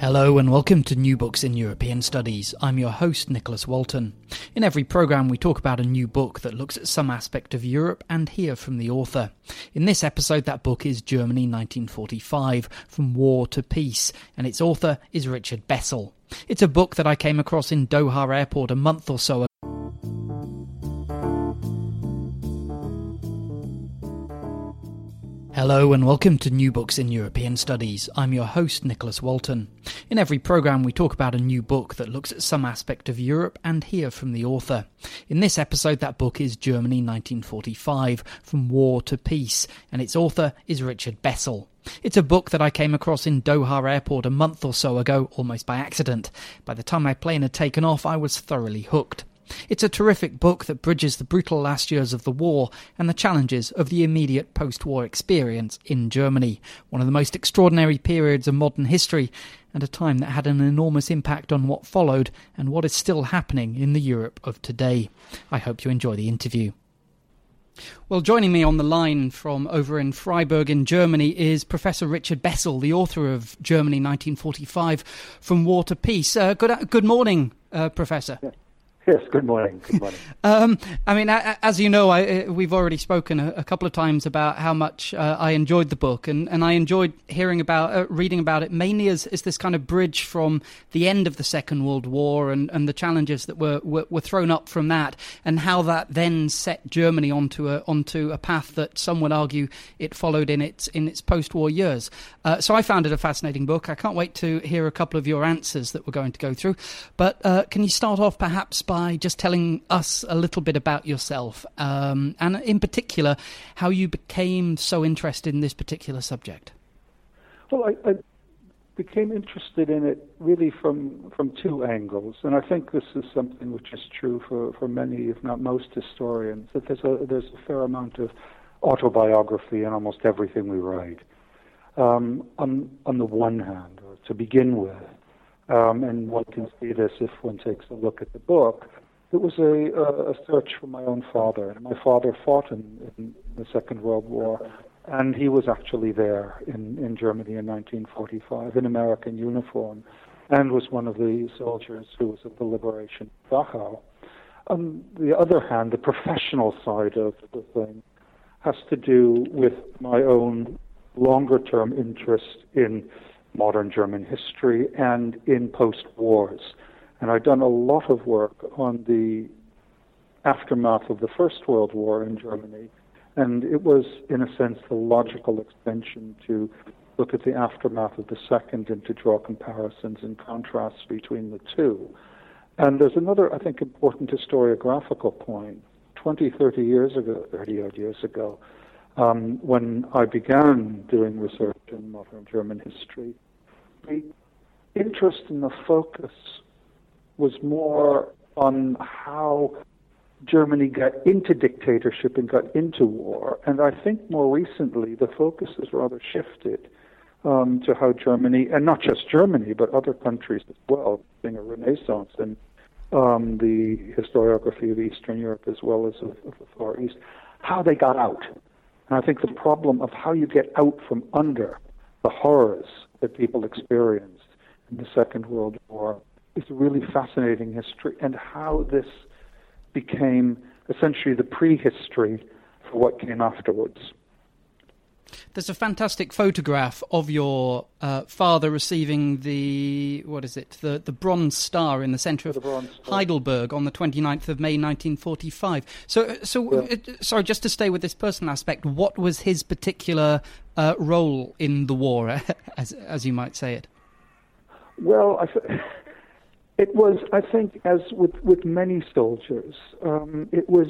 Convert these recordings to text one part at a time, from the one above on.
Hello and welcome to New Books in European Studies. I'm your host, Nicholas Walton. In every programme, we talk about a new book that looks at some aspect of Europe and hear from the author. In this episode, that book is Germany 1945 From War to Peace, and its author is Richard Bessel. It's a book that I came across in Doha Airport a month or so Hello and welcome to New Books in European Studies. I'm your host, Nicholas Walton. In every programme, we talk about a new book that looks at some aspect of Europe and hear from the author. In this episode, that book is Germany 1945 From War to Peace, and its author is Richard Bessel. It's a book that I came across in Doha Airport a month or so ago, almost by accident. By the time my plane had taken off, I was thoroughly hooked. It's a terrific book that bridges the brutal last years of the war and the challenges of the immediate post war experience in Germany, one of the most extraordinary periods of modern history, and a time that had an enormous impact on what followed and what is still happening in the Europe of today. I hope you enjoy the interview. Well, joining me on the line from over in Freiburg in Germany is Professor Richard Bessel, the author of Germany 1945 From War to Peace. Uh, good, good morning, uh, Professor. Yeah. Yes, good morning. Good morning. um, I mean, as you know, I, uh, we've already spoken a, a, couple of times about how much uh, I enjoyed the book, and, and I enjoyed hearing about, uh, reading about it mainly as, as this kind of bridge from the end of the Second World War and, and the challenges that were, were, were thrown up from that, and how that then set Germany onto a onto a path that some would argue it followed in its in its post-war years. Uh, so I found it a fascinating book. I can't wait to hear a couple of your answers that we're going to go through. But uh, can you start off perhaps by by just telling us a little bit about yourself, um, and in particular, how you became so interested in this particular subject. Well, I, I became interested in it really from from two angles, and I think this is something which is true for, for many, if not most, historians. That there's a there's a fair amount of autobiography in almost everything we write. Um, on on the one hand, to begin with, um, and one can see this if one takes a look at the book. It was a, a search for my own father. My father fought in, in the Second World War, and he was actually there in, in Germany in 1945 in American uniform, and was one of the soldiers who was at the liberation of Dachau. On the other hand, the professional side of the thing has to do with my own longer term interest in modern German history and in post wars. And I've done a lot of work on the aftermath of the First World War in Germany. And it was, in a sense, the logical extension to look at the aftermath of the Second and to draw comparisons and contrasts between the two. And there's another, I think, important historiographical point. 20, 30 years ago, 30 odd years ago, um, when I began doing research in modern German history, the interest and the focus was more on how Germany got into dictatorship and got into war. And I think more recently the focus has rather shifted um, to how Germany, and not just Germany, but other countries as well, being a renaissance in um, the historiography of Eastern Europe as well as of, of the Far East, how they got out. And I think the problem of how you get out from under the horrors that people experienced in the Second World War is a really fascinating history, and how this became essentially the prehistory for what came afterwards. There's a fantastic photograph of your uh, father receiving the what is it the the Bronze Star in the centre of the Heidelberg on the 29th of May 1945. So uh, so yeah. uh, sorry, just to stay with this personal aspect, what was his particular uh, role in the war, as as you might say it? Well, I. Th- it was, I think, as with, with many soldiers, um, it was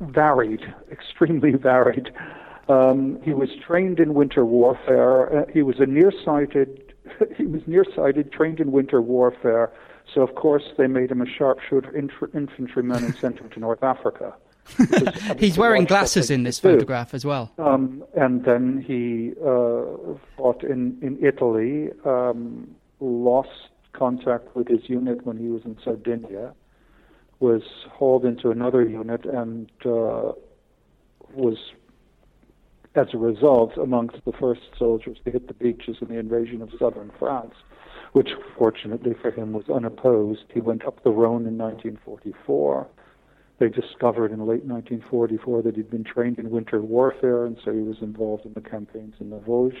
varied, extremely varied. Um, he was trained in winter warfare. Uh, he was a nearsighted. he was nearsighted, trained in winter warfare. So of course they made him a sharpshooter inf- infantryman and sent him to North Africa. He's wearing glasses in this photograph as well. Um, and then he uh, fought in in Italy, um, lost contact with his unit when he was in Sardinia, was hauled into another unit and uh, was as a result, amongst the first soldiers to hit the beaches in the invasion of southern France, which fortunately for him was unopposed. He went up the Rhone in 1944. They discovered in late 1944 that he'd been trained in winter warfare, and so he was involved in the campaigns in the Vosges.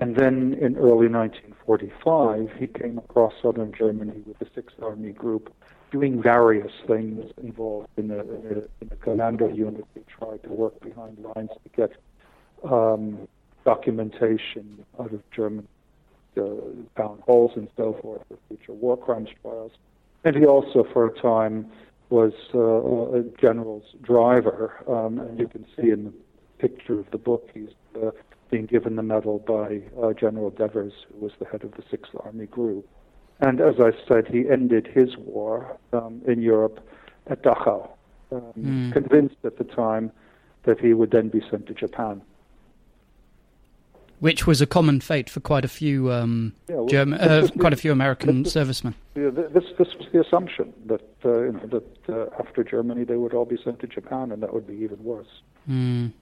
And then in early 1945, he came across southern Germany with the Sixth Army Group doing various things involved in the, in the commando unit. They tried to work behind lines to get um, documentation out of German uh, town halls and so forth for future war crimes trials. And he also, for a time, was uh, a general's driver. Um, and you can see in the picture of the book, he's uh, being given the medal by uh, General Devers, who was the head of the Sixth Army Group. And as I said, he ended his war um, in Europe at Dachau, um, mm. convinced at the time that he would then be sent to Japan. Which was a common fate for quite a few um, yeah, well, German, uh, quite a few American this, servicemen. Yeah, this, this was the assumption that uh, you know, that uh, after Germany they would all be sent to Japan, and that would be even worse. Mm.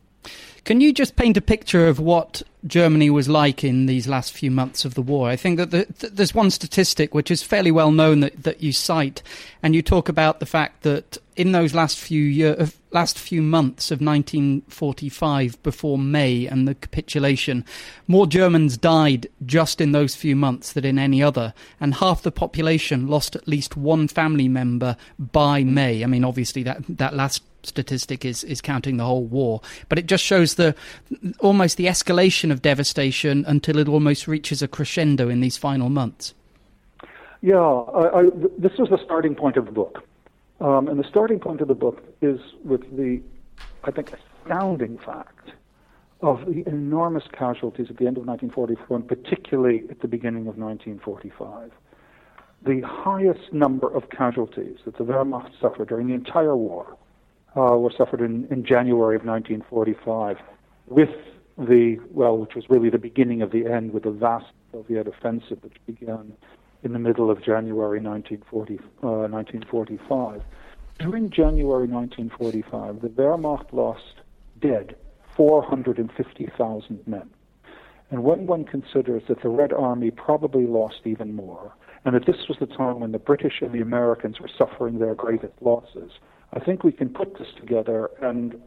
Can you just paint a picture of what Germany was like in these last few months of the war? I think that the, th- there's one statistic which is fairly well known that, that you cite, and you talk about the fact that in those last few year, last few months of 1945, before May and the capitulation, more Germans died just in those few months than in any other, and half the population lost at least one family member by May. I mean, obviously that that last statistic is, is counting the whole war, but it just shows the almost the escalation of devastation until it almost reaches a crescendo in these final months. Yeah, I, I, this was the starting point of the book, um, and the starting point of the book is with the, I think, astounding fact of the enormous casualties at the end of 1944, and particularly at the beginning of 1945 the highest number of casualties that the Wehrmacht suffered during the entire war uh, were suffered in, in January of 1945 with the, well, which was really the beginning of the end with the vast Soviet offensive which began in the middle of January 1940, uh, 1945. During January 1945, the Wehrmacht lost dead 450,000 men. And when one considers that the Red Army probably lost even more, and that this was the time when the British and the Americans were suffering their greatest losses, I think we can put this together, and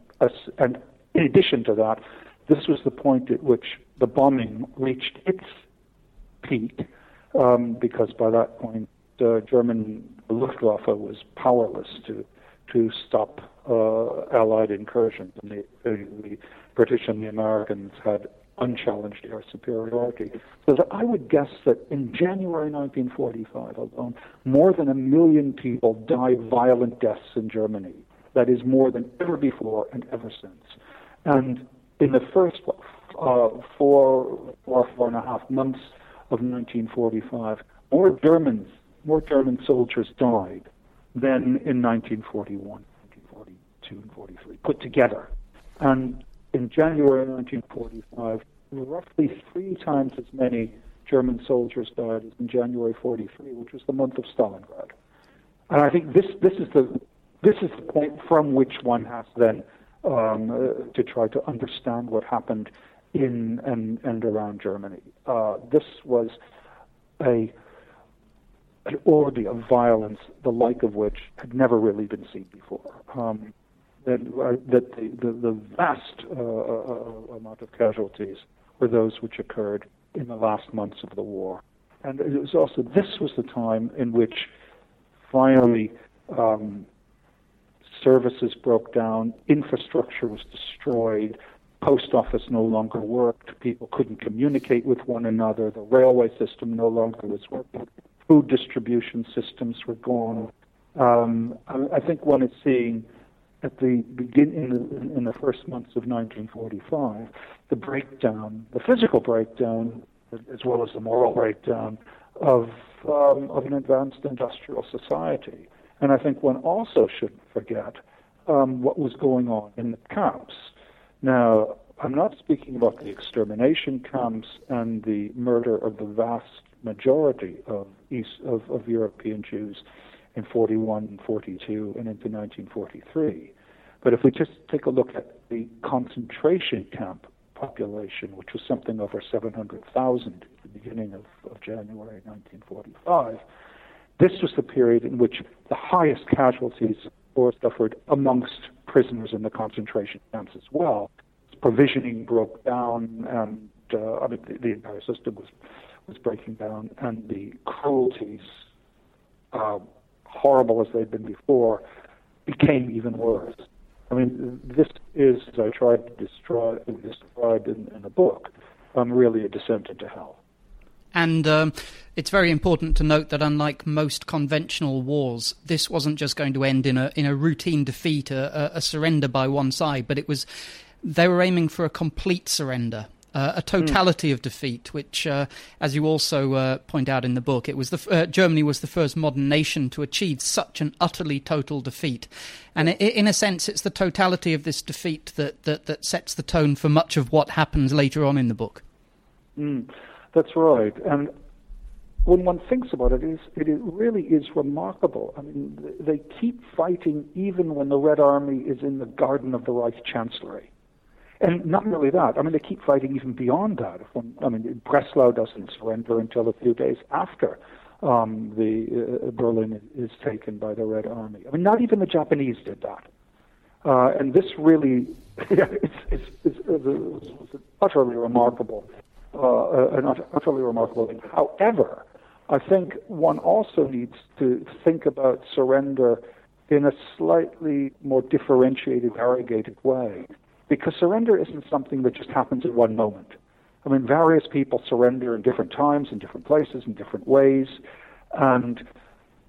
and in addition to that, this was the point at which the bombing reached its peak, um, because by that point, uh, German Luftwaffe was powerless to to stop uh, Allied incursions, and the, the, British and the Americans had unchallenged air superiority. So that I would guess that in January 1945 alone, more than a million people died violent deaths in Germany. That is more than ever before and ever since. And in the first uh, four, four, four and a half months of 1945, more Germans, more German soldiers died than in 1941, 1942, and 43 put together. And in January 1945, roughly three times as many German soldiers died as in January 43, which was the month of Stalingrad. And I think this, this is the this is the point from which one has then um, uh, to try to understand what happened in and, and around Germany. Uh, this was a an orgy of violence, the like of which had never really been seen before. Um, that, uh, that the, the, the vast uh, uh, amount of casualties were those which occurred in the last months of the war. And it was also, this was the time in which finally um, services broke down, infrastructure was destroyed, post office no longer worked, people couldn't communicate with one another, the railway system no longer was working, food distribution systems were gone. Um, I, I think one is seeing at the begin in the, in the first months of 1945, the breakdown, the physical breakdown, as well as the moral breakdown of um, of an advanced industrial society. And I think one also shouldn't forget um, what was going on in the camps. Now, I'm not speaking about the extermination camps and the murder of the vast majority of East of, of European Jews in 41 and 42 and into 1943. But if we just take a look at the concentration camp population, which was something over 700,000 at the beginning of, of January 1945, this was the period in which the highest casualties were suffered amongst prisoners in the concentration camps as well. Provisioning broke down, and uh, I mean, the, the, entire system was was breaking down, and the cruelties, uh, horrible as they'd been before, became even worse. I mean, this is, as I tried to describe, describe in, in the book, um, really a descent into hell. And um, it's very important to note that, unlike most conventional wars, this wasn't just going to end in a in a routine defeat, a, a surrender by one side, but it was they were aiming for a complete surrender. Uh, a totality mm. of defeat, which, uh, as you also uh, point out in the book, it was the uh, Germany was the first modern nation to achieve such an utterly total defeat, and it, in a sense, it's the totality of this defeat that, that that sets the tone for much of what happens later on in the book. Mm. That's right. And when one thinks about it, it, really is remarkable. I mean, they keep fighting even when the Red Army is in the garden of the Reich Chancellery. And not merely that, I mean, they keep fighting even beyond that. When, I mean, Breslau doesn't surrender until a few days after um, the uh, Berlin is taken by the Red Army. I mean, not even the Japanese did that. Uh, and this really, it's, it's, it's, it's, utterly remarkable Uh, an utterly remarkable thing. However, I think one also needs to think about surrender in a slightly more differentiated, variegated way, because surrender isn't something that just happens at one moment. I mean, various people surrender in different times, in different places, in different ways, and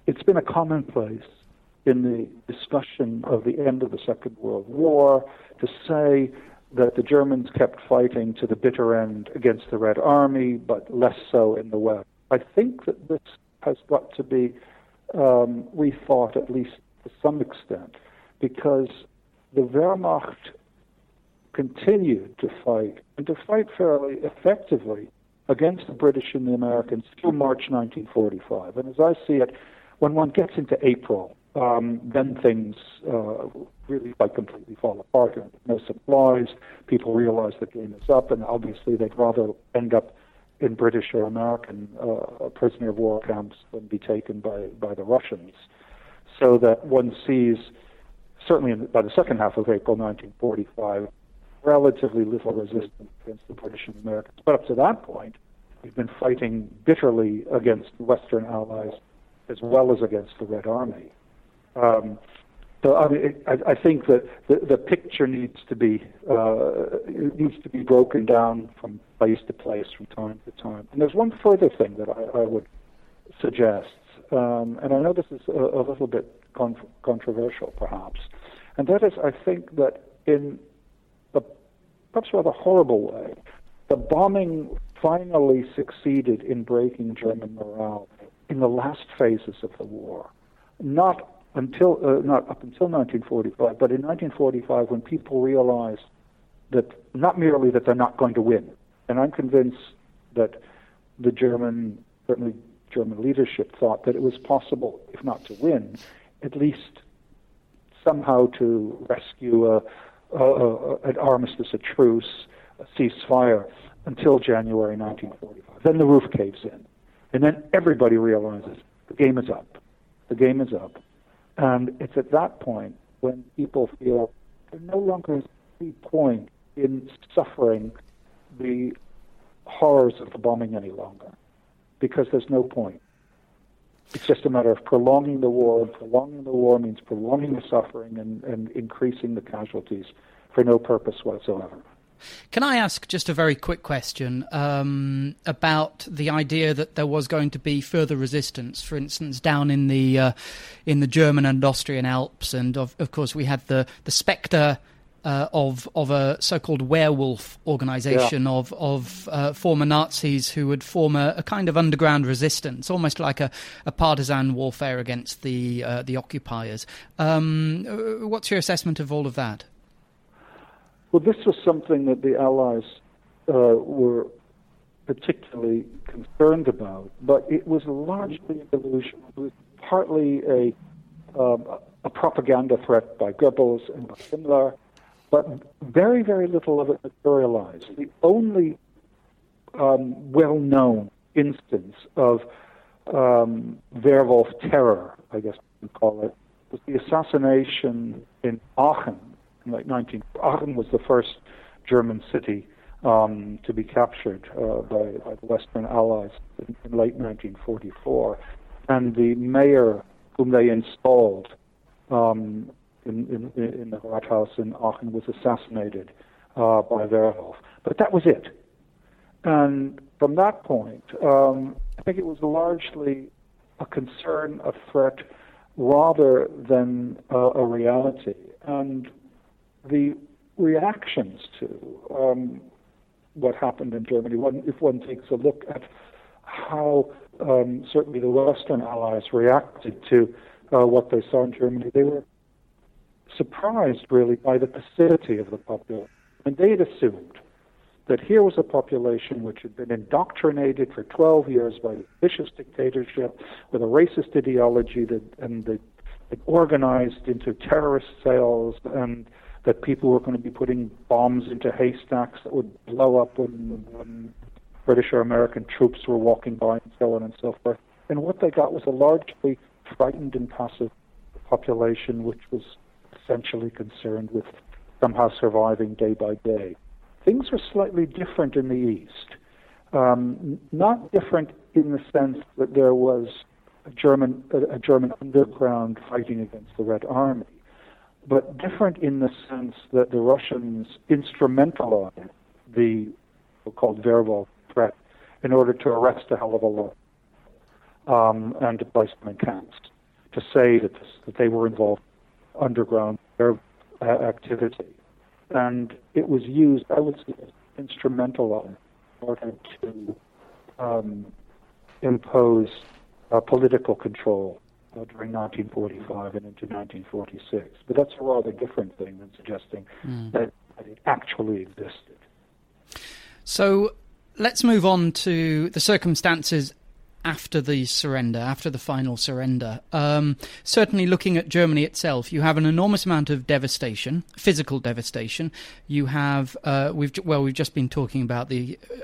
it's been a commonplace in the discussion of the end of the Second World War to say that the Germans kept fighting to the bitter end against the Red Army, but less so in the West. I think that this has got to be um, rethought, at least to some extent, because the Wehrmacht continued to fight, and to fight fairly effectively against the British and the Americans through March 1945. And as I see it, when one gets into April, um, then things uh, really like completely fall apart. No supplies. People realize the game is up, and obviously they'd rather end up in British or American uh, prisoner of war camps than be taken by, by the Russians. So that one sees, certainly in, by the second half of April 1945, relatively little resistance against the British and Americans. But up to that point, we've been fighting bitterly against Western allies as well as against the Red Army. Um, so I mean, I, I, think that the, the picture needs to be uh, needs to be broken down from place to place, from time to time. And there's one further thing that I, I would suggest, um, and I know this is a, a little bit con- controversial, perhaps, and that is, I think that in a perhaps rather horrible way, the bombing finally succeeded in breaking German morale in the last phases of the war, not until uh, not up until 1945, but in 1945, when people realized that not merely that they're not going to win, and I'm convinced that the German, certainly German leadership, thought that it was possible, if not to win, at least somehow to rescue a, a, a, an armistice, a truce, a ceasefire until January 1945. Then the roof caves in, and then everybody realizes the game is up. The game is up and it's at that point when people feel there no longer any point in suffering the horrors of the bombing any longer because there's no point. It's just a matter of prolonging the war, and prolonging the war means prolonging the suffering and, and increasing the casualties for no purpose whatsoever. Can I ask just a very quick question um, about the idea that there was going to be further resistance? For instance, down in the uh, in the German and Austrian Alps, and of, of course we had the the spectre. Uh, of of a so-called werewolf organization yeah. of of uh, former Nazis who would form a, a, kind of underground resistance, almost like a, a partisan warfare against the uh, the occupiers. Um, uh, what's your assessment of all of that? Well, this was something that the Allies uh, were particularly concerned about, but it was largely an illusion. It was partly a, um, a propaganda threat by Goebbels and by Himmler, but very, very little of it materialized. The only um, well known instance of um, Werwolf terror, I guess we call it, was the assassination in Aachen like 19. Aachen was the first German city um, to be captured uh, by, by, the Western Allies in, late 1944, and the mayor whom they installed um, in, in, in, the Rathaus in Aachen was assassinated uh, by Werwolf. But that was it. And from that point, um, I think it was largely a concern, a threat, rather than uh, a reality. And the reactions to um, what happened in Germany, one, if one takes a look at how um, certainly the Western Allies reacted to uh, what they saw in Germany, they were surprised really by the passivity of the population. And they had assumed that here was a population which had been indoctrinated for 12 years by the vicious dictatorship with a racist ideology that, and organized into terrorist cells and that people were going to be putting bombs into haystacks that would blow up when, when British or American troops were walking by and so on and so forth. And what they got was a largely frightened and passive population which was essentially concerned with somehow surviving day by day. Things were slightly different in the East. Um, not different in the sense that there was a German, a, a German underground fighting against the Red Army, but different in the sense that the Russians instrumentalized the so-called Werwolf threat in order to arrest a hell of a lot um, and to place them in camps, to say that, this, that they were involved in underground uh, activity. And it was used, I would say, instrumentalized in order to um, impose uh, political control uh, during 1945 and into 1946. But that's a rather different thing than suggesting mm. that, that it actually existed. So let's move on to the circumstances after the surrender, after the final surrender. Um, certainly, looking at Germany itself, you have an enormous amount of devastation, physical devastation. You have, uh, we've well, we've just been talking about the uh,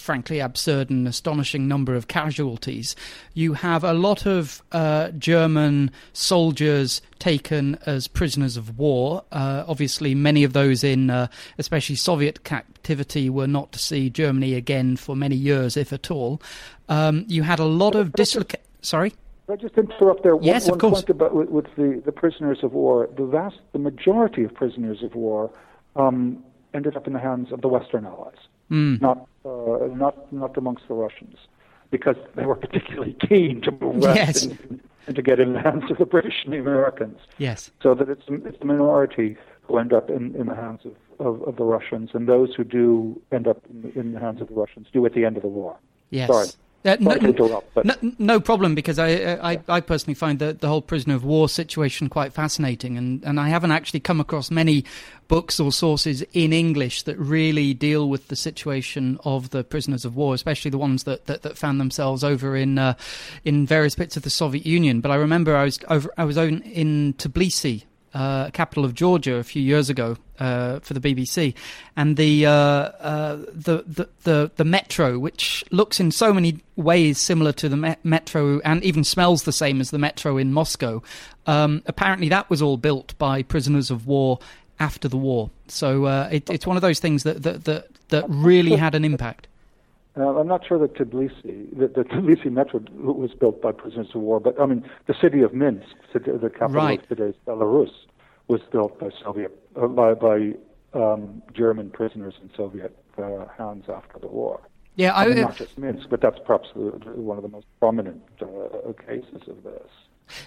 frankly absurd and astonishing number of casualties. You have a lot of uh, German soldiers taken as prisoners of war. Uh, obviously, many of those in, uh, especially Soviet captivity, were not to see Germany again for many years, if at all. Um, you had a lot of dislocation. Sorry. I just interrupt there? Yes, one, of course. Point about with, with, the, the prisoners of war. The vast, the majority of prisoners of war um, ended up in the hands of the Western Allies, mm. not uh, not not amongst the Russians, because they were particularly keen to move west yes. and, and, to get in the hands of the British and the Americans. Yes. So that it's it's the minority who end up in, in the hands of, of, of the Russians, and those who do end up in, in the hands of the Russians do at the end of the war. Yes. Sorry. Uh, no, interrupt, no, no, problem, because I, I, I personally find the, the whole prisoner of war situation quite fascinating, and, and I haven't actually come across many books or sources in English that really deal with the situation of the prisoners of war, especially the ones that, that, that found themselves over in uh, in various bits of the Soviet Union. But I remember I was over I was in Tbilisi uh, capital of Georgia a few years ago uh, for the BBC, and the, uh, uh, the, the the the metro, which looks in so many ways similar to the me- metro and even smells the same as the metro in Moscow. Um, apparently, that was all built by prisoners of war after the war. So uh, it, it's one of those things that that that, that really had an impact. Uh, I'm not sure that Tbilisi, the, the Tbilisi metro was built by prisoners of war, but I mean the city of Minsk, the capital right. of today's Belarus, was built by Soviet uh, by, by um, German prisoners in Soviet uh, hands after the war. Yeah, I, I mean, not just Minsk, but that's perhaps the, one of the most prominent uh, cases of this.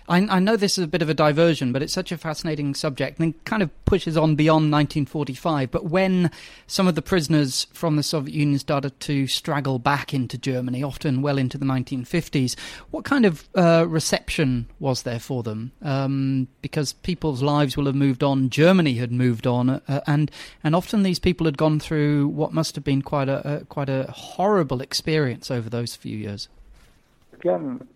I, I, know this is a bit of a diversion, but it's such a fascinating subject and kind of pushes on beyond 1945. But when some of the prisoners from the Soviet Union started to straggle back into Germany, often well into the 1950s, what kind of uh, reception was there for them? Um, because people's lives will have moved on, Germany had moved on, uh, and and often these people had gone through what must have been quite a, a quite a horrible experience over those few years. Again,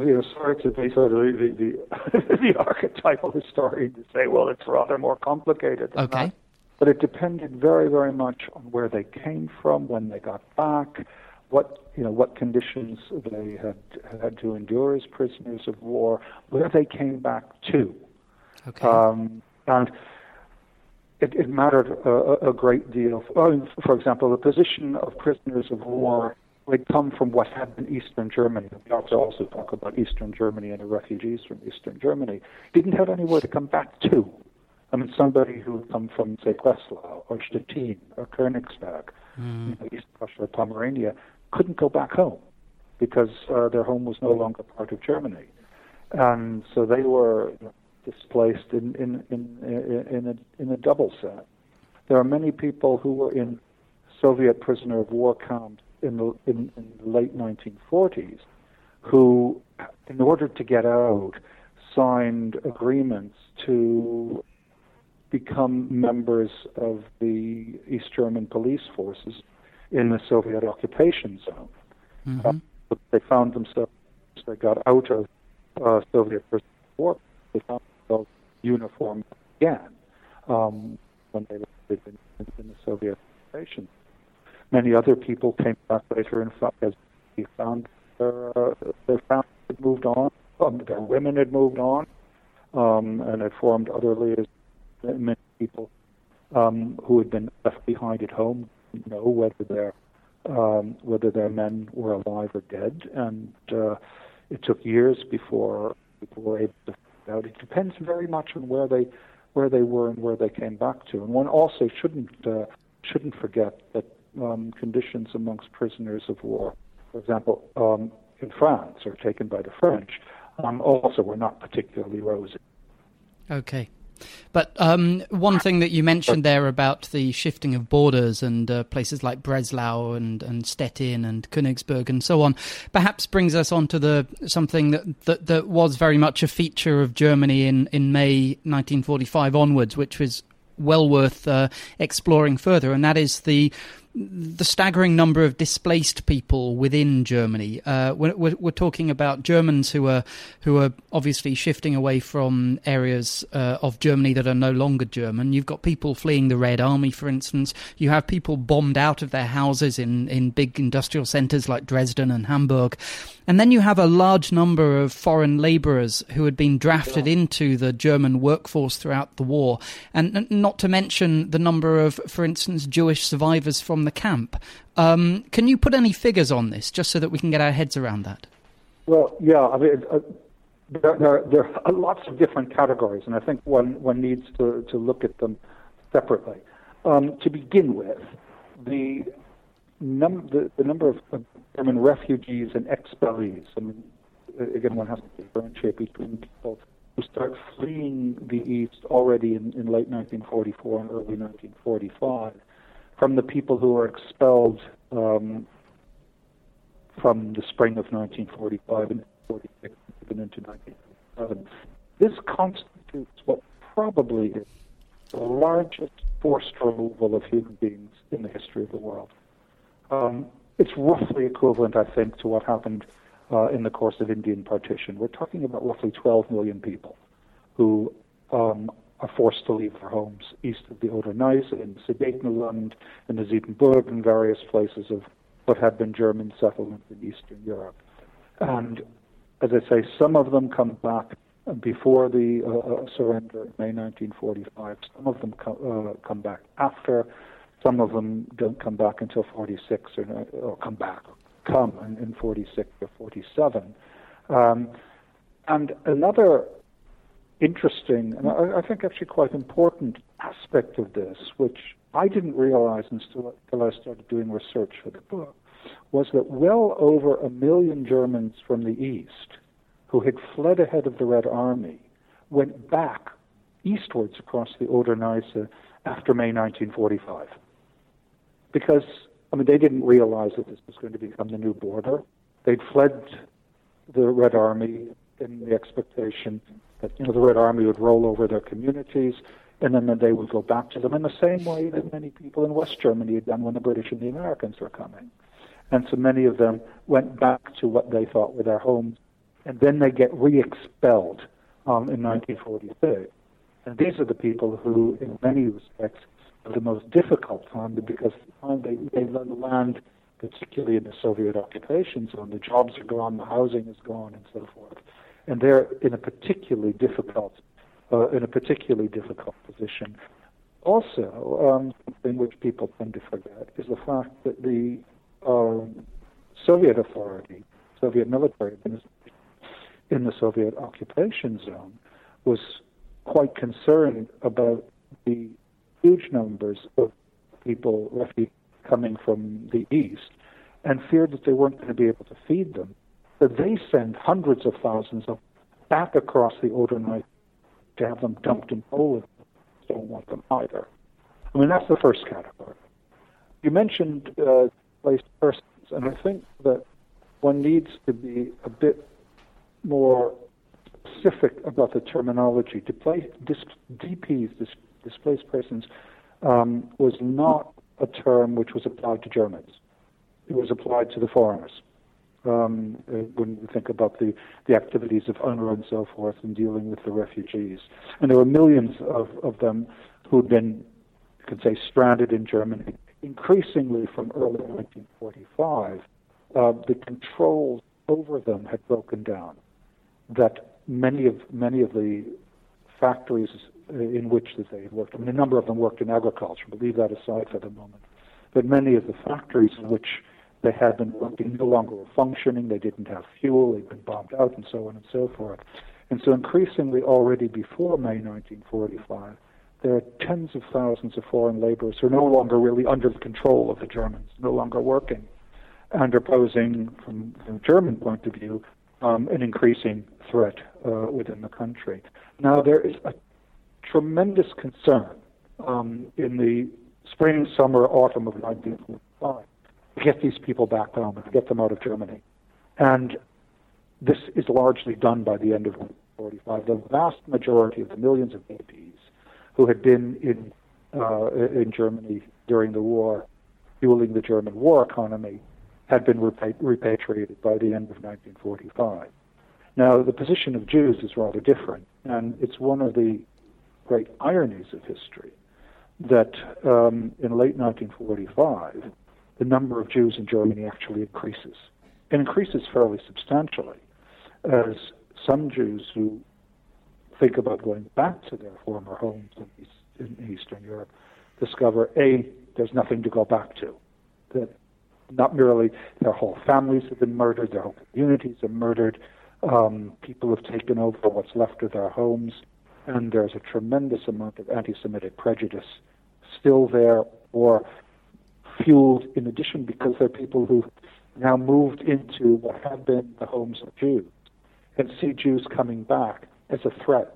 you know, sorry to be sort of the, the, the archetypal historian to say, well, it's rather more complicated. okay. That. But it depended very, very much on where they came from, when they got back, what you know what conditions they had had to endure as prisoners of war, where they came back to, Okay. um, and it, it mattered a, a great deal. For, for example, the position of prisoners of war had come from what had been Eastern Germany. We also also talk about Eastern Germany and the refugees from Eastern Germany didn't have anywhere to come back to. I mean, somebody who had come from, say, Breslau or Stettin or Königsberg, Mm. you know, East Prussia or Pomerania, couldn't go back home because uh, their home was no longer part of Germany, and so they were displaced in in in in a in a double set. There are many people who were in Soviet prisoner of war camps in the in, in the late 1940s, who, in order to get out, signed agreements to become members of the East German police forces in the Soviet occupation zone. Mhm. But they found themselves, they got out of uh, Soviet prisoner war, they found themselves uniformed again um, when they lived in, in, in the Soviet occupation. Many other people came back later, and fact, as we found their, uh, their families had moved on, um, their women had moved on, um, and had formed other liaisons. Many people um, who had been left behind at home didn't know whether their um, whether their men were alive or dead, and uh, it took years before people were able to find out. It depends very much on where they where they were and where they came back to. And one also shouldn't uh, shouldn't forget that um, conditions amongst prisoners of war, for example, um, in France or taken by the French, um, also were not particularly rosy. Okay. But um, one thing that you mentioned there about the shifting of borders and uh, places like Breslau and, and Stettin and Königsberg and so on, perhaps brings us on to the something that, that, that was very much a feature of Germany in, in May 1945 onwards, which was well worth uh, exploring further, and that is the the staggering number of displaced people within Germany. Uh, we're, we're, talking about Germans who are who are obviously shifting away from areas uh, of Germany that are no longer German. You've got people fleeing the Red Army, for instance. You have people bombed out of their houses in, in big industrial centres like Dresden and Hamburg. And then you have a large number of foreign labourers who had been drafted into the German workforce throughout the war. And not to mention the number of, for instance, Jewish survivors from the camp. Um, can you put any figures on this, just so that we can get our heads around that? Well, yeah, I mean, uh, there, there, there are lots of different categories, and I think one, one needs to, to look at them separately. Um, to begin with, the, num- the, the number of German refugees and expellees, I mean, again, one has to differentiate between people who start fleeing the East already in, in late 1944 and early 1945 from the people who were expelled um, from the spring of 1945 and 46 even into 1947. This constitutes what probably is the largest forced removal of human beings in the history of the world. Um, it's roughly equivalent, I think, to what happened uh, in the course of Indian partition. We're talking about roughly 12 million people who um, are forced to leave their homes east of the Oder-Neisse, in Sudetenland, in the Siebenburg, and various places of what had been German settlements in Eastern Europe. And as I say, some of them come back before the uh, surrender in May 1945. Some of them uh, come back after. Some of them don't come back until 46 or, or come back, come in, in 46 or 47. Um, and another interesting, and I, I, think actually quite important aspect of this, which I didn't realize until, until I started doing research for the book, was that well over a million Germans from the East who had fled ahead of the Red Army went back eastwards across the Oder-Neisse after May 1945. Because, I mean, they didn't realize that this was going to become the new border. They'd fled the Red Army in the expectation that you know the Red Army would roll over their communities, and then they would go back to them in the same way that many people in West Germany had done when the British and the Americans were coming. And so many of them went back to what they thought were their homes, and then they get re-expelled um, in 1943. And these are the people who, in many respects, the most difficult time because the time they, they land particularly in the Soviet occupation zone. The jobs are gone, the housing is gone, and so forth. And they're in a particularly difficult, uh, in a particularly difficult position. Also, um, which people tend to forget is the fact that the um, Soviet authority, Soviet military in the Soviet occupation zone, was quite concerned about the huge numbers of people, refugees coming from the east, and feared that they weren't going to be able to feed them. So they sent hundreds of thousands of back across the Oder to have them dumped in Poland. Don't want them either. I mean, that's the first category. You mentioned uh, displaced persons, and I think that one needs to be a bit more specific about the terminology. Displaced, DPs, displaced persons, um, was not a term which was applied to Germans. It was applied to the foreigners. Um, when we think about the, the activities of UNRRA and so forth in dealing with the refugees. And there were millions of, of them who'd been, you could say, stranded in Germany. Increasingly from early 1945, uh, the controls over them had broken down. That many of many of the factories uh, in which they had worked. I mean, a number of them worked in agriculture, but leave that aside for the moment. But many of the factories in which they had been working no longer were functioning, they didn't have fuel, they'd been bombed out, and so on and so forth. And so, increasingly, already before May 1945, there are tens of thousands of foreign laborers who are no longer really under the control of the Germans, no longer working, and are posing, from, a German point of view, um, an increasing threat uh, within the country. Now, there is a tremendous concern um, in the spring, summer, autumn of 1945 to get these people back home and to get them out of Germany. And this is largely done by the end of 1945. The vast majority of the millions of DPs who had been in uh, in Germany during the war, fueling the German war economy, had been repatriated by the end of 1945. Now, the position of Jews is rather different, and it's one of the great ironies of history that um, in late 1945, the number of Jews in Germany actually increases. It increases fairly substantially, as some Jews who think about going back to their former homes in, East, in Eastern Europe discover A, there's nothing to go back to. That not merely their whole families have been murdered, their whole communities are murdered, um, people have taken over what's left of their homes, and there's a tremendous amount of anti Semitic prejudice still there or fueled in addition because there are people who now moved into what have been the homes of Jews and see Jews coming back as a threat.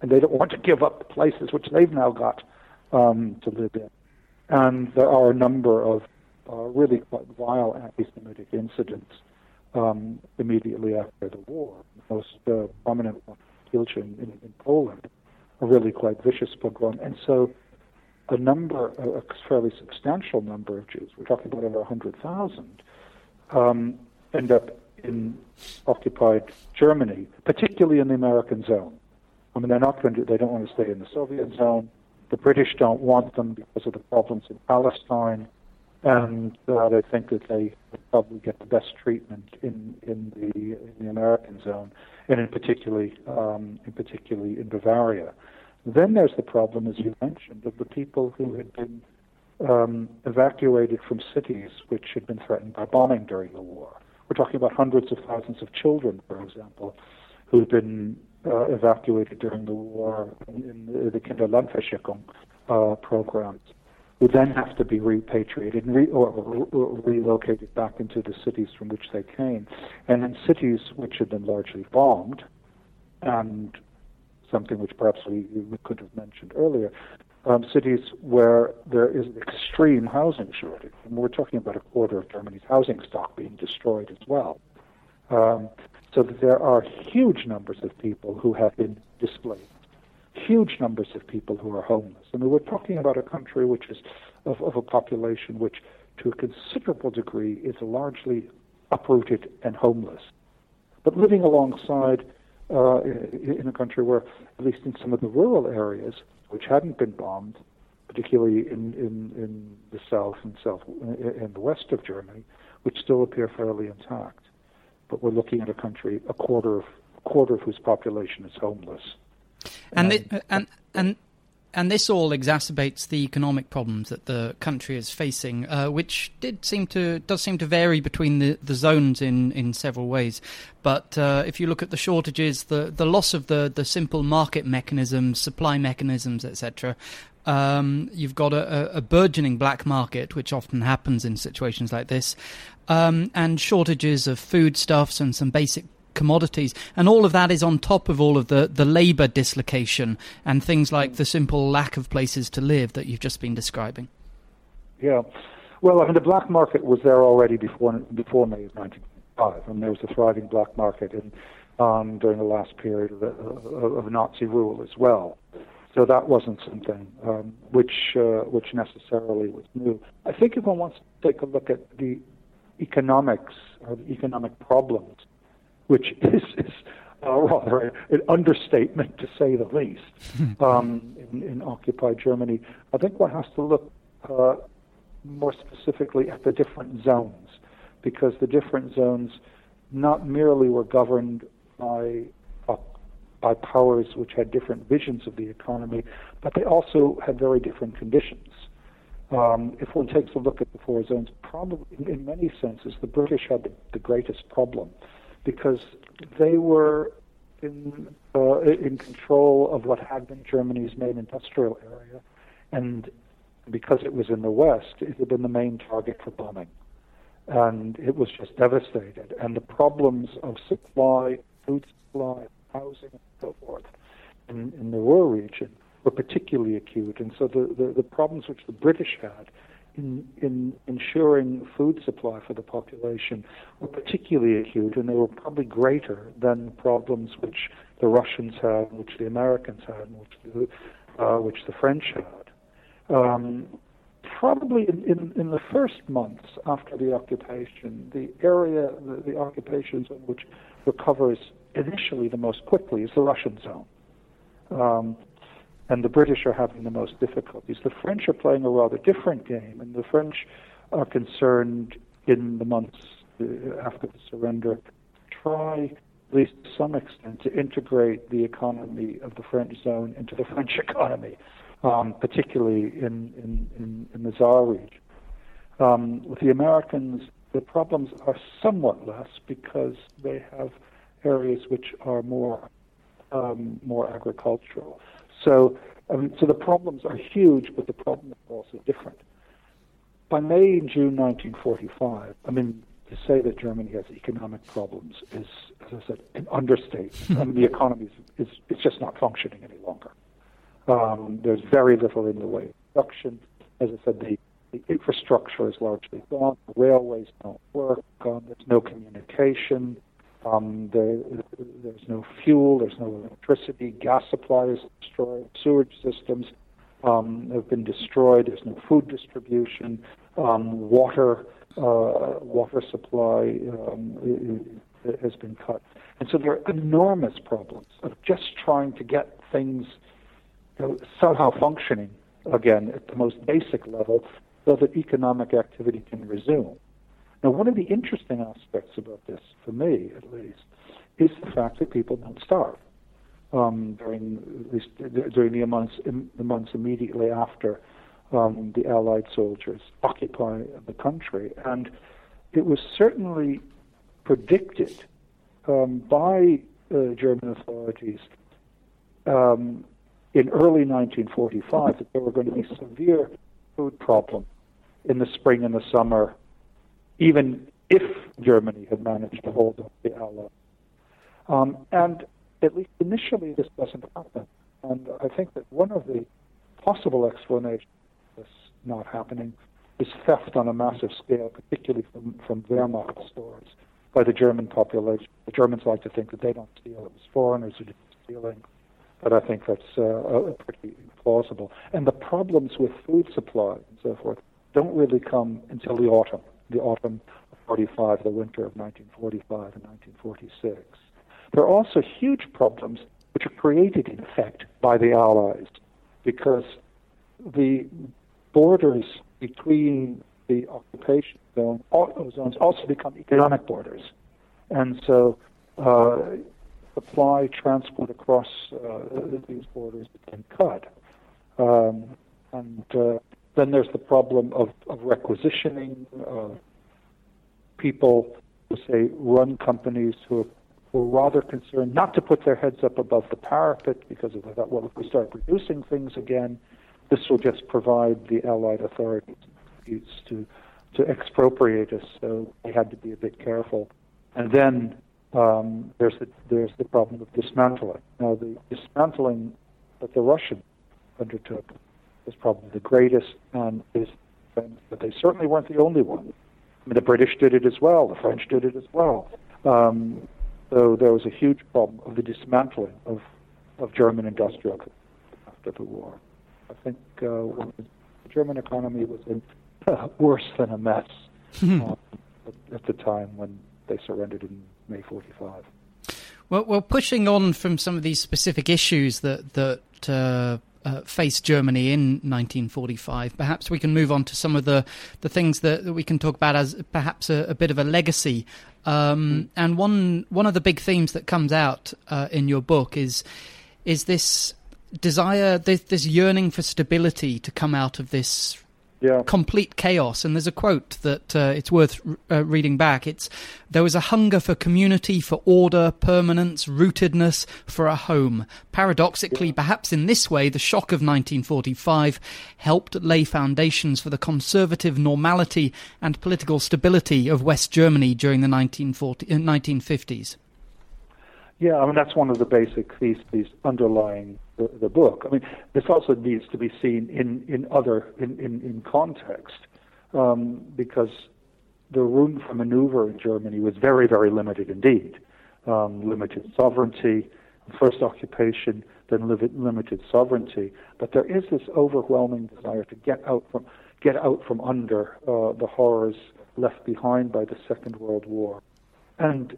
And they don't want to give up the places which they've now got um, to live in. And there are a number of really quite vile anti Semitic incidents um, immediately after the war. The most uh, prominent one, in, in, in Poland, a really quite vicious pogrom. And so a number, a fairly substantial number of Jews, we're talking about over 100,000, um, end up in occupied Germany, particularly in the American zone. I mean, they're not going to, they don't want to stay in the Soviet zone. The British don't want them because of the problems in Palestine and uh, they think that they probably get the best treatment in in the in the American zone, and in particularly um, in particularly in Bavaria. Then there's the problem, as you mentioned, of the people who had been um, evacuated from cities which had been threatened by bombing during the war. We're talking about hundreds of thousands of children, for example, who had been uh, evacuated during the war in the, the Kinderlandverschickung uh, programs would then have to be repatriated and re- or, or, relocated back into the cities from which they came. And in cities which had been largely bombed, and something which perhaps we, we could have mentioned earlier, um, cities where there is an extreme housing shortage. And we're talking about a quarter of Germany's housing stock being destroyed as well. Um, so that there are huge numbers of people who have been displaced huge numbers of people who are homeless. I mean, we're talking about a country which is of, of a population which, to a considerable degree, is largely uprooted and homeless. But living alongside uh, in a country where, at least in some of the rural areas, which hadn't been bombed, particularly in, in, in the south and south in the west of Germany, which still appear fairly intact. But we're looking at a country a quarter of quarter of whose population is homeless. And um, the, and and and this all exacerbates the economic problems that the country is facing, uh, which did seem to does seem to vary between the, the zones in, in several ways. But uh, if you look at the shortages, the, the loss of the, the simple market mechanisms, supply mechanisms, etc., um, you've got a, a, burgeoning black market, which often happens in situations like this, um, and shortages of foodstuffs and some basic commodities, and all of that is on top of all of the, the labour dislocation and things like the simple lack of places to live that you've just been describing. Yeah, well, I mean, the black market was there already before before May of 1995, and there was a thriving black market in, um, during the last period of, of, of, Nazi rule as well. So that wasn't something um, which uh, which necessarily was new. I think if one wants to take a look at the economics or the economic problems which is, is uh, rather an understatement to say the least, um, in, in, occupied Germany. I think one has to look uh, more specifically at the different zones, because the different zones not merely were governed by uh, by powers which had different visions of the economy, but they also had very different conditions. Um, if one takes a look at the four zones, probably in, in many senses, the British had the, the greatest problem because they were in uh, in control of what had been Germany's main industrial area, and because it was in the west, it had been the main target for bombing, and it was just devastated. And the problems of supply, food supply, housing, and so forth in, in the Ruhr region were particularly acute. And so the, the, the problems which the British had in, in ensuring food supply for the population were particularly acute, and they were probably greater than problems which the Russians had, which the Americans had, which the, uh, which the French had. Um, probably in, in, in, the first months after the occupation, the area, the, the occupation zone which recovers initially the most quickly is the Russian zone. Um, and the British are having the most difficulties. The French are playing a rather different game, and the French are concerned in the months uh, after the surrender to try, at least to some extent, to integrate the economy of the French zone into the French economy, um, particularly in, in, in, in, the Saar region. Um, with the Americans, the problems are somewhat less because they have areas which are more um, more agricultural. So, um, so the problems are huge, but the problems are also different. By May and June 1945, I mean, to say that Germany has economic problems is, as I said, an understatement. I mean, the economy is, is it's just not functioning any longer. Um, there's very little in the way of production. As I said, the, the infrastructure is largely gone. The railways don't work. Um, there's no communication. Um, there, there's no fuel, there's no electricity, gas supply is destroyed, sewage systems um, have been destroyed, there's no food distribution, um, water uh, water supply um, has been cut. And so there are enormous problems of just trying to get things you know, somehow functioning again at the most basic level so that economic activity can resume. Now, one of the interesting aspects about this, for me at least, is the fact that people don't starve um, during during the months the months immediately after um, the Allied soldiers occupy the country, and it was certainly predicted um, by uh, German authorities um, in early 1945 that there were going to be severe food problems in the spring and the summer even if Germany had managed to hold up the Allies. Um, and at least initially, this doesn't happen. And I think that one of the possible explanations for this not happening is theft on a massive scale, particularly from, from Wehrmacht stores by the German population. The Germans like to think that they don't steal, it was foreigners who did the stealing. But I think that's uh, pretty plausible. And the problems with food supply and so forth don't really come until the autumn the autumn of 45, the winter of 1945 and 1946. There are also huge problems which are created, in effect, by the Allies, because the borders between the occupation zone, zones also become economic borders. And so uh, supply, transport across uh, these borders became cut. Um, and uh, then there's the problem of, of requisitioning. Uh, people who say run companies who are, were rather concerned not to put their heads up above the parapet because they thought, well, if we start producing things again, this will just provide the Allied authorities to to expropriate us. So they had to be a bit careful. And then um, there's the there's the problem of dismantling. Now the dismantling that the Russians undertook was probably the greatest, and is but they certainly weren't the only one. I mean, the British did it as well. The French did it as well. Um, so there was a huge problem of the dismantling of of German industrial after the war. I think uh, the German economy was in uh, worse than a mess uh, at the time when they surrendered in May 45. Well, well, pushing on from some of these specific issues that that uh, uh, faced Germany in 1945, perhaps we can move on to some of the the things that, that we can talk about as perhaps a, a bit of a legacy. Um, mm. And one one of the big themes that comes out uh, in your book is is this desire, this, this yearning for stability to come out of this yeah. complete chaos. And there's a quote that uh, it's worth uh, reading back. It's there was a hunger for community, for order, permanence, rootedness, for a home. Paradoxically, yeah. perhaps in this way, the shock of 1945 helped lay foundations for the conservative normality and political stability of West Germany during the 1940, 1950s. Uh, yeah, I mean that's one of the basic theses underlying the, the book. I mean, this also needs to be seen in in other in in, in context um, because the room for maneuver in Germany was very very limited indeed. Um, limited sovereignty, first occupation, then limited sovereignty. But there is this overwhelming desire to get out from get out from under uh, the horrors left behind by the Second World War, and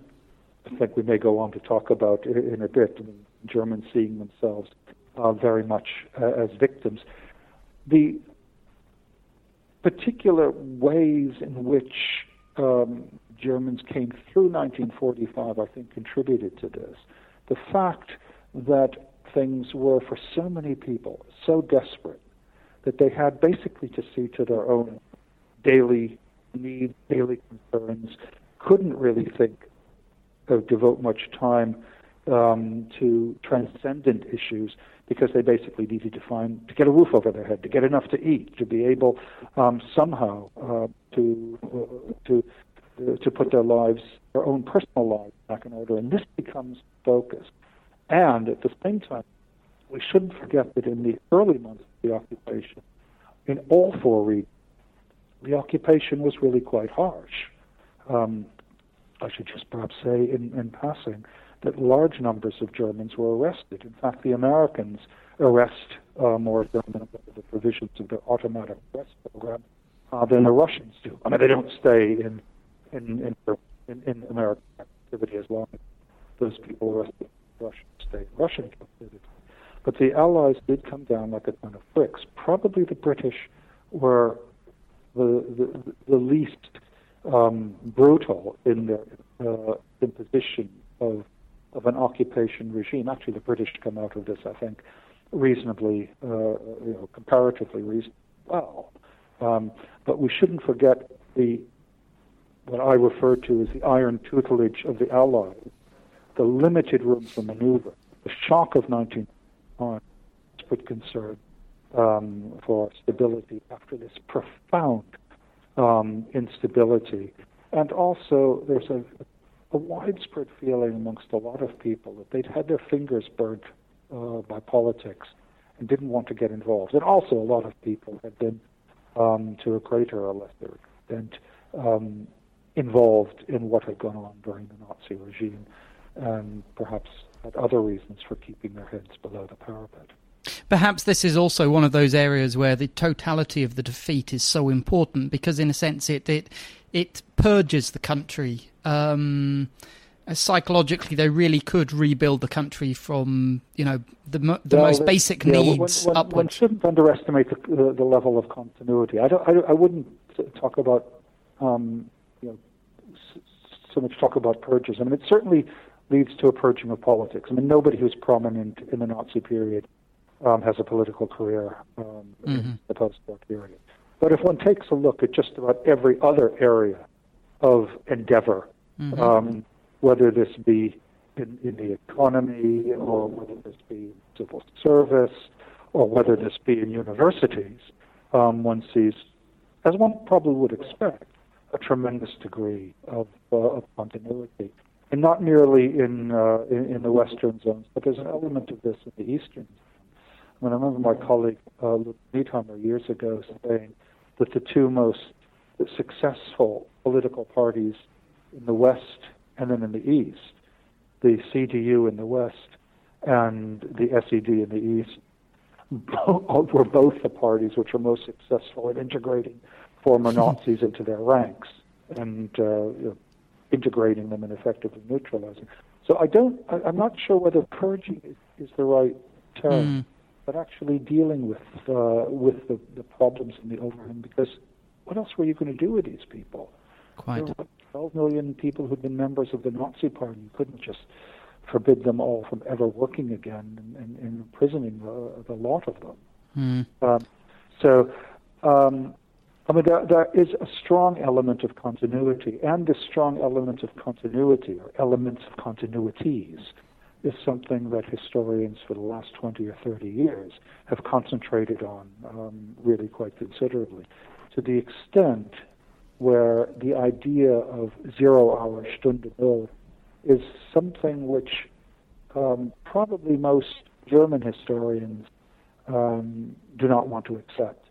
I think we may go on to talk about in a bit. I mean, Germans seeing themselves uh, very much uh, as victims. The particular ways in which um, Germans came through 1945, I think, contributed to this. The fact that things were, for so many people, so desperate that they had basically to see to their own daily needs, daily concerns, couldn't really think uh, devote much time um, to transcendent issues because they basically needed to find to get a roof over their head, to get enough to eat, to be able um, somehow uh, to uh, to uh, to put their lives, their own personal lives, back in order. And this becomes focus. And at the same time, we shouldn't forget that in the early months of the occupation, in all four regions, the occupation was really quite harsh. Um, I should just perhaps say in, in passing that large numbers of Germans were arrested. In fact, the Americans arrest uh, more Germans under the provisions of their automatic arrest program uh, than the Russians do. I mean, they don't stay in in in, in, American activity as long as those people arrested Russians stay in Russian captivity. But the Allies did come down like a ton of bricks. Probably the British were the the, the least um, brutal in their uh, imposition of of an occupation regime. Actually, the British come out of this, I think, reasonably, uh, you know, comparatively reasonably well. Um, but we shouldn't forget the what I refer to as the iron tutelage of the Allies, the limited room for maneuver, the shock of 1909 put concern um, for stability after this profound um, instability. And also, there's a, a, widespread feeling amongst a lot of people that they'd had their fingers burnt uh, by politics and didn't want to get involved. And also, a lot of people had been, um, to a greater or lesser extent, um, involved in what had gone on during the Nazi regime, and perhaps had other reasons for keeping their heads below the parapet. Perhaps this is also one of those areas where the totality of the defeat is so important because, in a sense, it it it purges the country. Um, psychologically they really could rebuild the country from you know the the well, most basic yeah, needs one, one, upwards. One shouldn't underestimate the, the, the, level of continuity. I don't. I, I wouldn't talk about um, you know so much talk about purges. I mean, it certainly leads to a purging of politics. I mean, nobody who's prominent in the Nazi period um, has a political career um, mm-hmm. in the post-war period. But if one takes a look at just about every other area of endeavor, mm-hmm. um, whether this be in, in, the economy or whether this be civil service or whether this be in universities, um, one sees, as one probably would expect, a tremendous degree of, uh, of continuity. And not merely in, uh, in, in the western zones, but there's an element of this in the eastern. I mean, I remember my colleague uh, Lutz Niethammer years ago saying that the two most successful political parties in the West and then in the East, the CDU in the West and the SED in the East, were both the parties which were most successful at integrating former Nazis into their ranks and uh, you know, integrating them and effectively neutralizing. So I don't, I, am not sure whether purging is, is the right term. Mm but actually dealing with uh, with the, the problems in the overhang. Because what else were you going to do with these people? Quite. There were 12 million people who'd been members of the Nazi Party. You couldn't just forbid them all from ever working again and, and, and imprisoning the, the lot of them. Mm. Um, so, um, I mean, there, there is a strong element of continuity, and this strong element of continuity, or elements of continuities, is something that historians for the last 20 or 30 years have concentrated on um, really quite considerably, to the extent where the idea of zero hour Stunde Null is something which um, probably most German historians um, do not want to accept.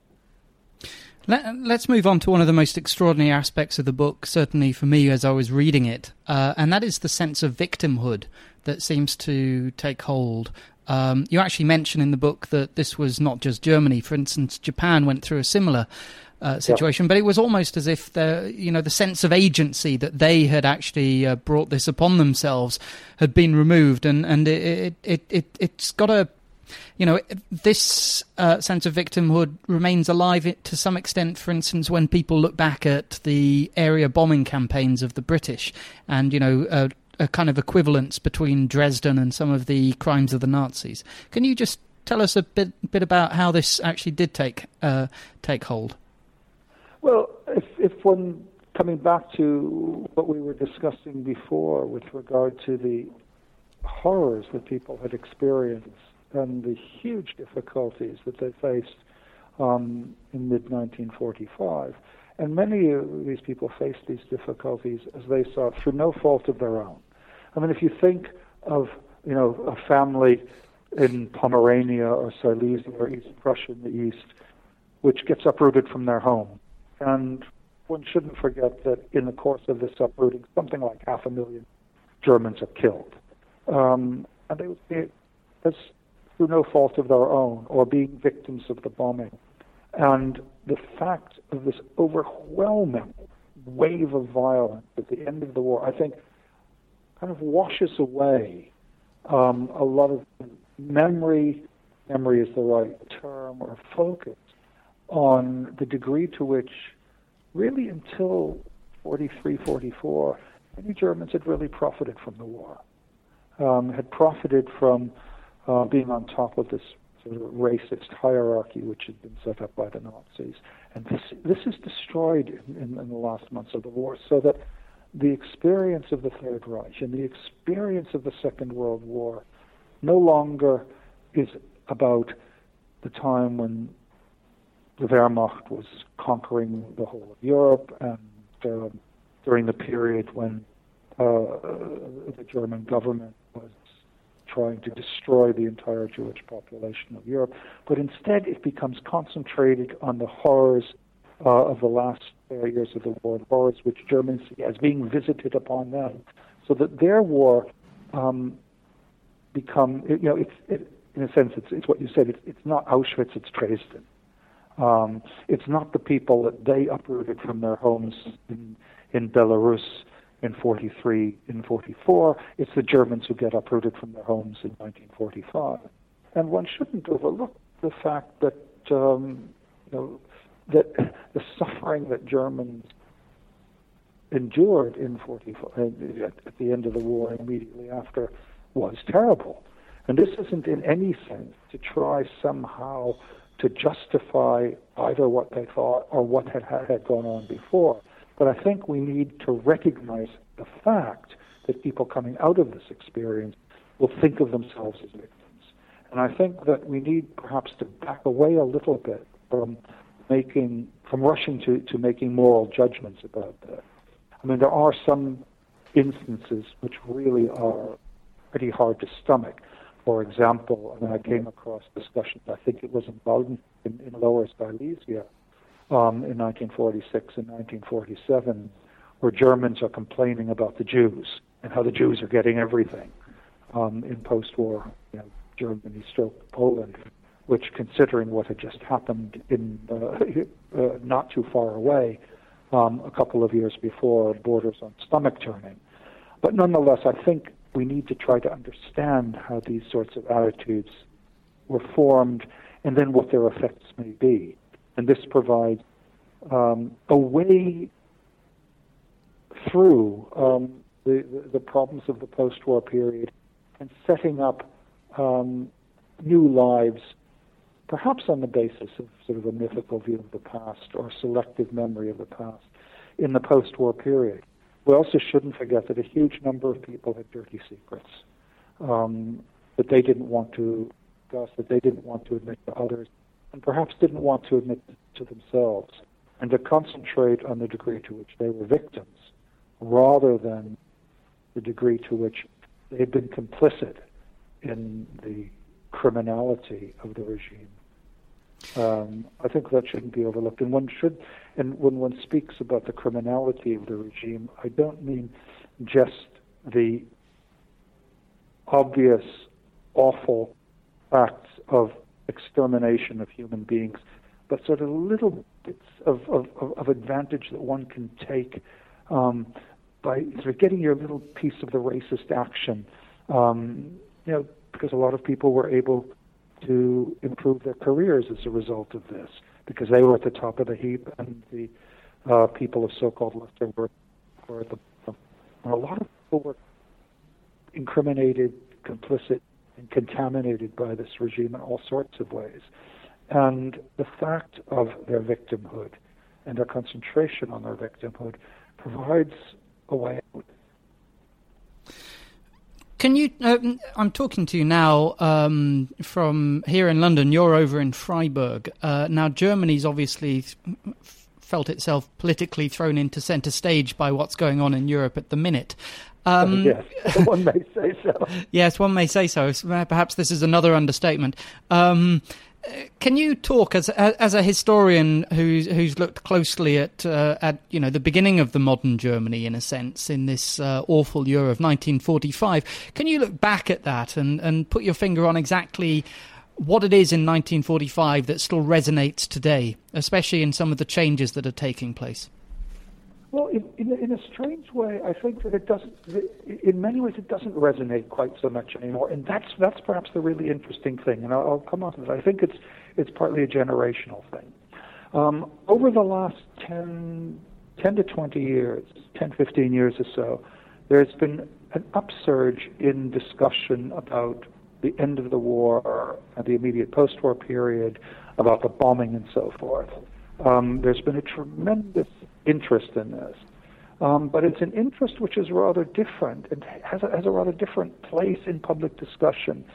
Let, us move on to one of the most extraordinary aspects of the book, certainly for me as I was reading it, uh, and that is the sense of victimhood that seems to take hold. Um, you actually mention in the book that this was not just Germany. For instance, Japan went through a similar uh, situation, yeah. but it was almost as if the you know the sense of agency that they had actually uh, brought this upon themselves had been removed, and and it it it, it has got a you know, this uh, sense of victimhood remains alive to some extent. For instance, when people look back at the area bombing campaigns of the British, and you know, uh, a kind of equivalence between Dresden and some of the crimes of the Nazis. Can you just tell us a bit bit about how this actually did take uh, take hold? Well, if if one coming back to what we were discussing before with regard to the horrors that people had experienced and the huge difficulties that they faced um, in mid 1945. And many of these people faced these difficulties as they saw through no fault of their own. I mean, if you think of you know a family in Pomerania or Silesia or East Prussia in the east, which gets uprooted from their home, and one shouldn't forget that in the course of this uprooting, something like half a million Germans are killed, um, and they would be as through no fault of their own or being victims of the bombing. And the fact of this overwhelming wave of violence at the end of the war, I think, kind of washes away um, a lot of memory. Memory is the right term or focus on the degree to which, really until 43, 44, many Germans had really profited from the war, um, had profited from uh, being on top of this sort of racist hierarchy which had been set up by the Nazis. And this this is destroyed in, in, in the last months of the war, so that the experience of the Third Reich and the experience of the Second World War no longer is about the time when the Wehrmacht was conquering the whole of Europe and uh, during the period when uh, the German government was trying to destroy the entire Jewish population of Europe, but instead it becomes concentrated on the horrors uh, of the last years of the war, horrors which Germans see as being visited upon them, so that their war um, become, you know, it's it, in a sense, it's, it's what you said. It's, it's not Auschwitz, it's Dresden. Um, it's not the people that they uprooted from their homes in, in Belarus in 43, in 44. It's the Germans who get uprooted from their homes in 1945. And one shouldn't overlook the fact that um, you know that the suffering that Germans endured in 45 uh, at the end of the war immediately after was terrible. And this isn't in any sense to try somehow to justify either what they thought or what had, had gone on before. But I think we need to recognize the fact that people coming out of this experience will think of themselves as victims. And I think that we need perhaps to back away a little bit from making, from rushing to, to making moral judgments about that. I mean, there are some instances which really are pretty hard to stomach. For example, I mean, I came across discussions, I think it was in Baden, in, in Lower Silesia, um, in 1946 and 1947, where Germans are complaining about the Jews and how the Jews are getting everything um, in post-war you know, Germany, stroke Poland, which, considering what had just happened in uh, uh, not too far away, um, a couple of years before, borders on stomach turning. But nonetheless, I think we need to try to understand how these sorts of attitudes were formed and then what their effects may be. And this provides um, a way through um, the, the, problems of the post war period and setting up um, new lives perhaps on the basis of sort of a mythical view of the past or selective memory of the past in the post-war period. We also shouldn't forget that a huge number of people had dirty secrets um, that they didn't want to discuss, that they didn't want to admit to others, and perhaps didn't want to admit to themselves, and to concentrate on the degree to which they were victims rather than the degree to which they had been complicit in the criminality of the regime. Um, I think that shouldn't be overlooked. And one should, and when one speaks about the criminality of the regime, I don't mean just the obvious, awful acts of extermination of human beings, but sort of little bits of, of, of advantage that one can take um, by sort of getting your little piece of the racist action. Um, you know, because a lot of people were able to improve their careers as a result of this because they were at the top of the heap and the uh, people of so-called lesser were, were at the bottom. And a lot of people were incriminated, complicit, and contaminated by this regime in all sorts of ways. And the fact of their victimhood and their concentration on their victimhood provides a way out. Can you? Uh, I'm talking to you now um, from here in London. You're over in Freiburg. Uh, now, Germany's obviously felt itself politically thrown into centre stage by what's going on in Europe at the minute. Um, yes, one may say so. yes, one may say so. Perhaps this is another understatement. Um, can you talk as as a historian who's who's looked closely at uh, at you know the beginning of the modern Germany in a sense in this uh, awful year of 1945? Can you look back at that and and put your finger on exactly what it is in 1945 that still resonates today, especially in some of the changes that are taking place? Well, in, in, in, a strange way, I think that it doesn't. In many ways, it doesn't resonate quite so much anymore, and that's that's perhaps the really interesting thing. And I'll, I'll come on to that. I think it's it's partly a generational thing. Um, over the last 10, 10 to 20 years, 10, 15 years or so, there's been an upsurge in discussion about the end of the war and the immediate post-war period, about the bombing and so forth. Um, there's been a tremendous interest in this. Um, but it's an interest which is rather different. It has a, has a rather different place in public discussion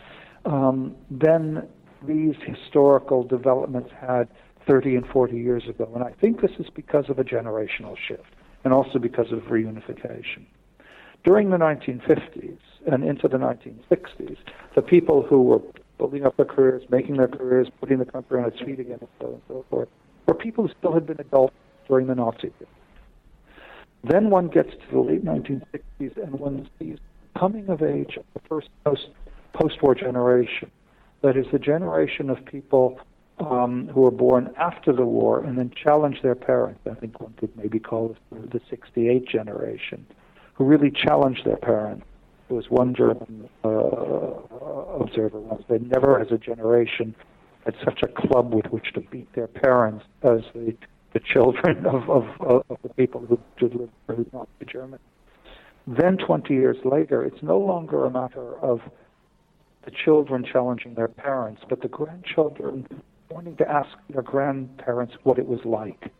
um, than these historical developments had 30 and 40 years ago. And I think this is because of a generational shift and also because of reunification. During the 1950s and into the 1960s, the people who were building up their careers, making their careers, putting the country on its feet again, and so and so forth, were people who still had been adults during the Nazi period. Then one gets to the late 1960s and one sees coming of age of the first post post-war generation. That is the generation of people um, who were born after the war and then challenged their parents. I think one could maybe call it the 68 generation, who really challenged their parents. There was one German uh, observer once said, never as a generation had such a club with which to beat their parents as the, the children of, of, of the people who did live through Nazi Germany. Then 20 years later, it's no longer a matter of the children challenging their parents, but the grandchildren wanting to ask their grandparents what it was like.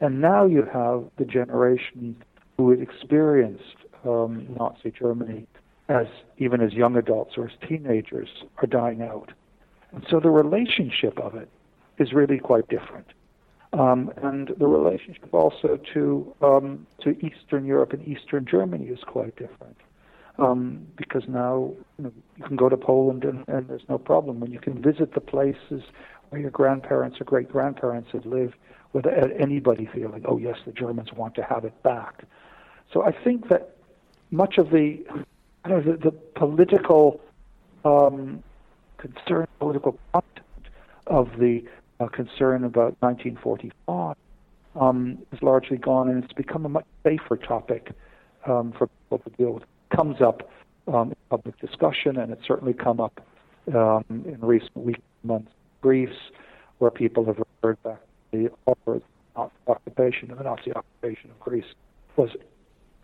And now you have the generation who had experienced um, Nazi Germany as even as young adults or as teenagers are dying out. And so the relationship of it is really quite different. Um, and the relationship also to um, to Eastern Europe and Eastern Germany is quite different. Um, because now you, know, you, can go to Poland and, and, there's no problem. When you can visit the places where your grandparents or great grandparents had lived without anybody feeling, oh yes, the Germans want to have it back. So I think that much of the, know, the, the, political um, concern, political content of the uh, concern about 1945 um, is largely gone, and it's become a much safer topic um, for people to deal with. It comes up um, in public discussion, and it's certainly come up um, in recent weeks, months, briefs, where people have referred back to the horror of the occupation, Nazi occupation of Greece was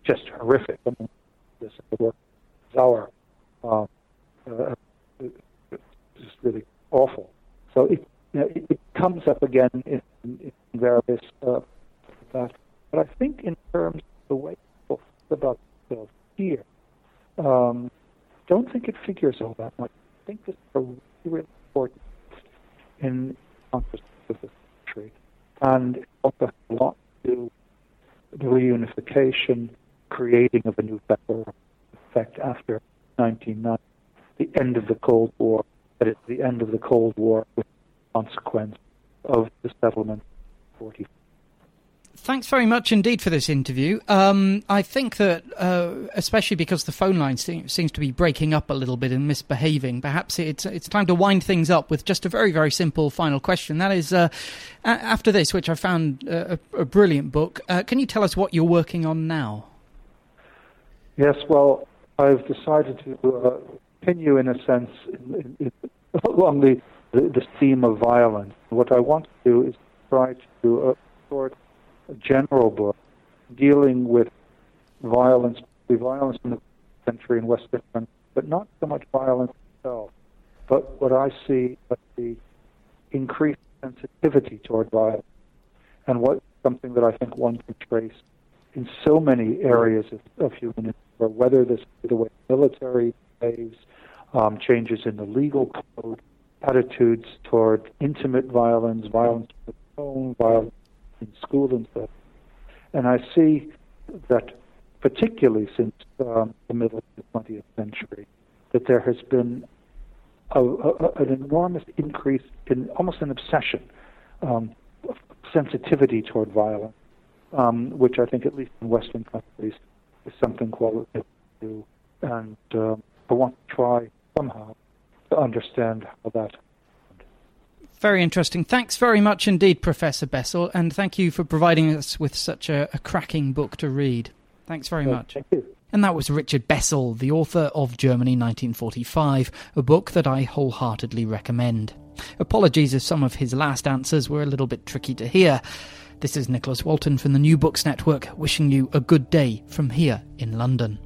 just horrific. I mean, this work Sauer, um, uh, just really awful. So you know, it, it, comes up again in, in various uh. But I think in terms of the way people think about themselves here, um, don't think it figures all that much. I think this is a really, really important in consciousness of the country, and it also has a lot to do with the reunification, creating of a new federal effect after 1990, the end of the Cold War, that it's the end of the Cold War with consequence of the settlement 44. Thanks very much indeed for this interview. Um, I think that, uh, especially because the phone line se- seems to be breaking up a little bit and misbehaving, perhaps it's it's time to wind things up with just a very very simple final question. That is, uh, after this, which I found uh, a, a, brilliant book, uh, can you tell us what you're working on now? Yes, well, I've decided to uh, continue, in a sense, in, in, along the, the, the theme of violence. What I want to do is try to sort a general book dealing with violence, the violence in the country in Western countries, but not so much violence itself, but what I see as the increased sensitivity toward violence, and what something that I think one can trace in so many areas of, of human or whether this is the way the military behaves, um, changes in the legal code, attitudes toward intimate violence, violence the home, violence in school and stuff. And I see that particularly since um, the middle of the 20th century, that there has been a, a, an enormous increase in almost an obsession, um, sensitivity toward violence, um, which I think, at least in Western countries, is something qualitative to. And um, I want to try somehow to understand how that very interesting. Thanks very much indeed, Professor Bessel, and thank you for providing us with such a, a cracking book to read. Thanks very oh, much. Thank you. And that was Richard Bessel, the author of Germany 1945, a book that I wholeheartedly recommend. Apologies if some of his last answers were a little bit tricky to hear. This is Nicholas Walton from the New Books Network, wishing you a good day from here in London.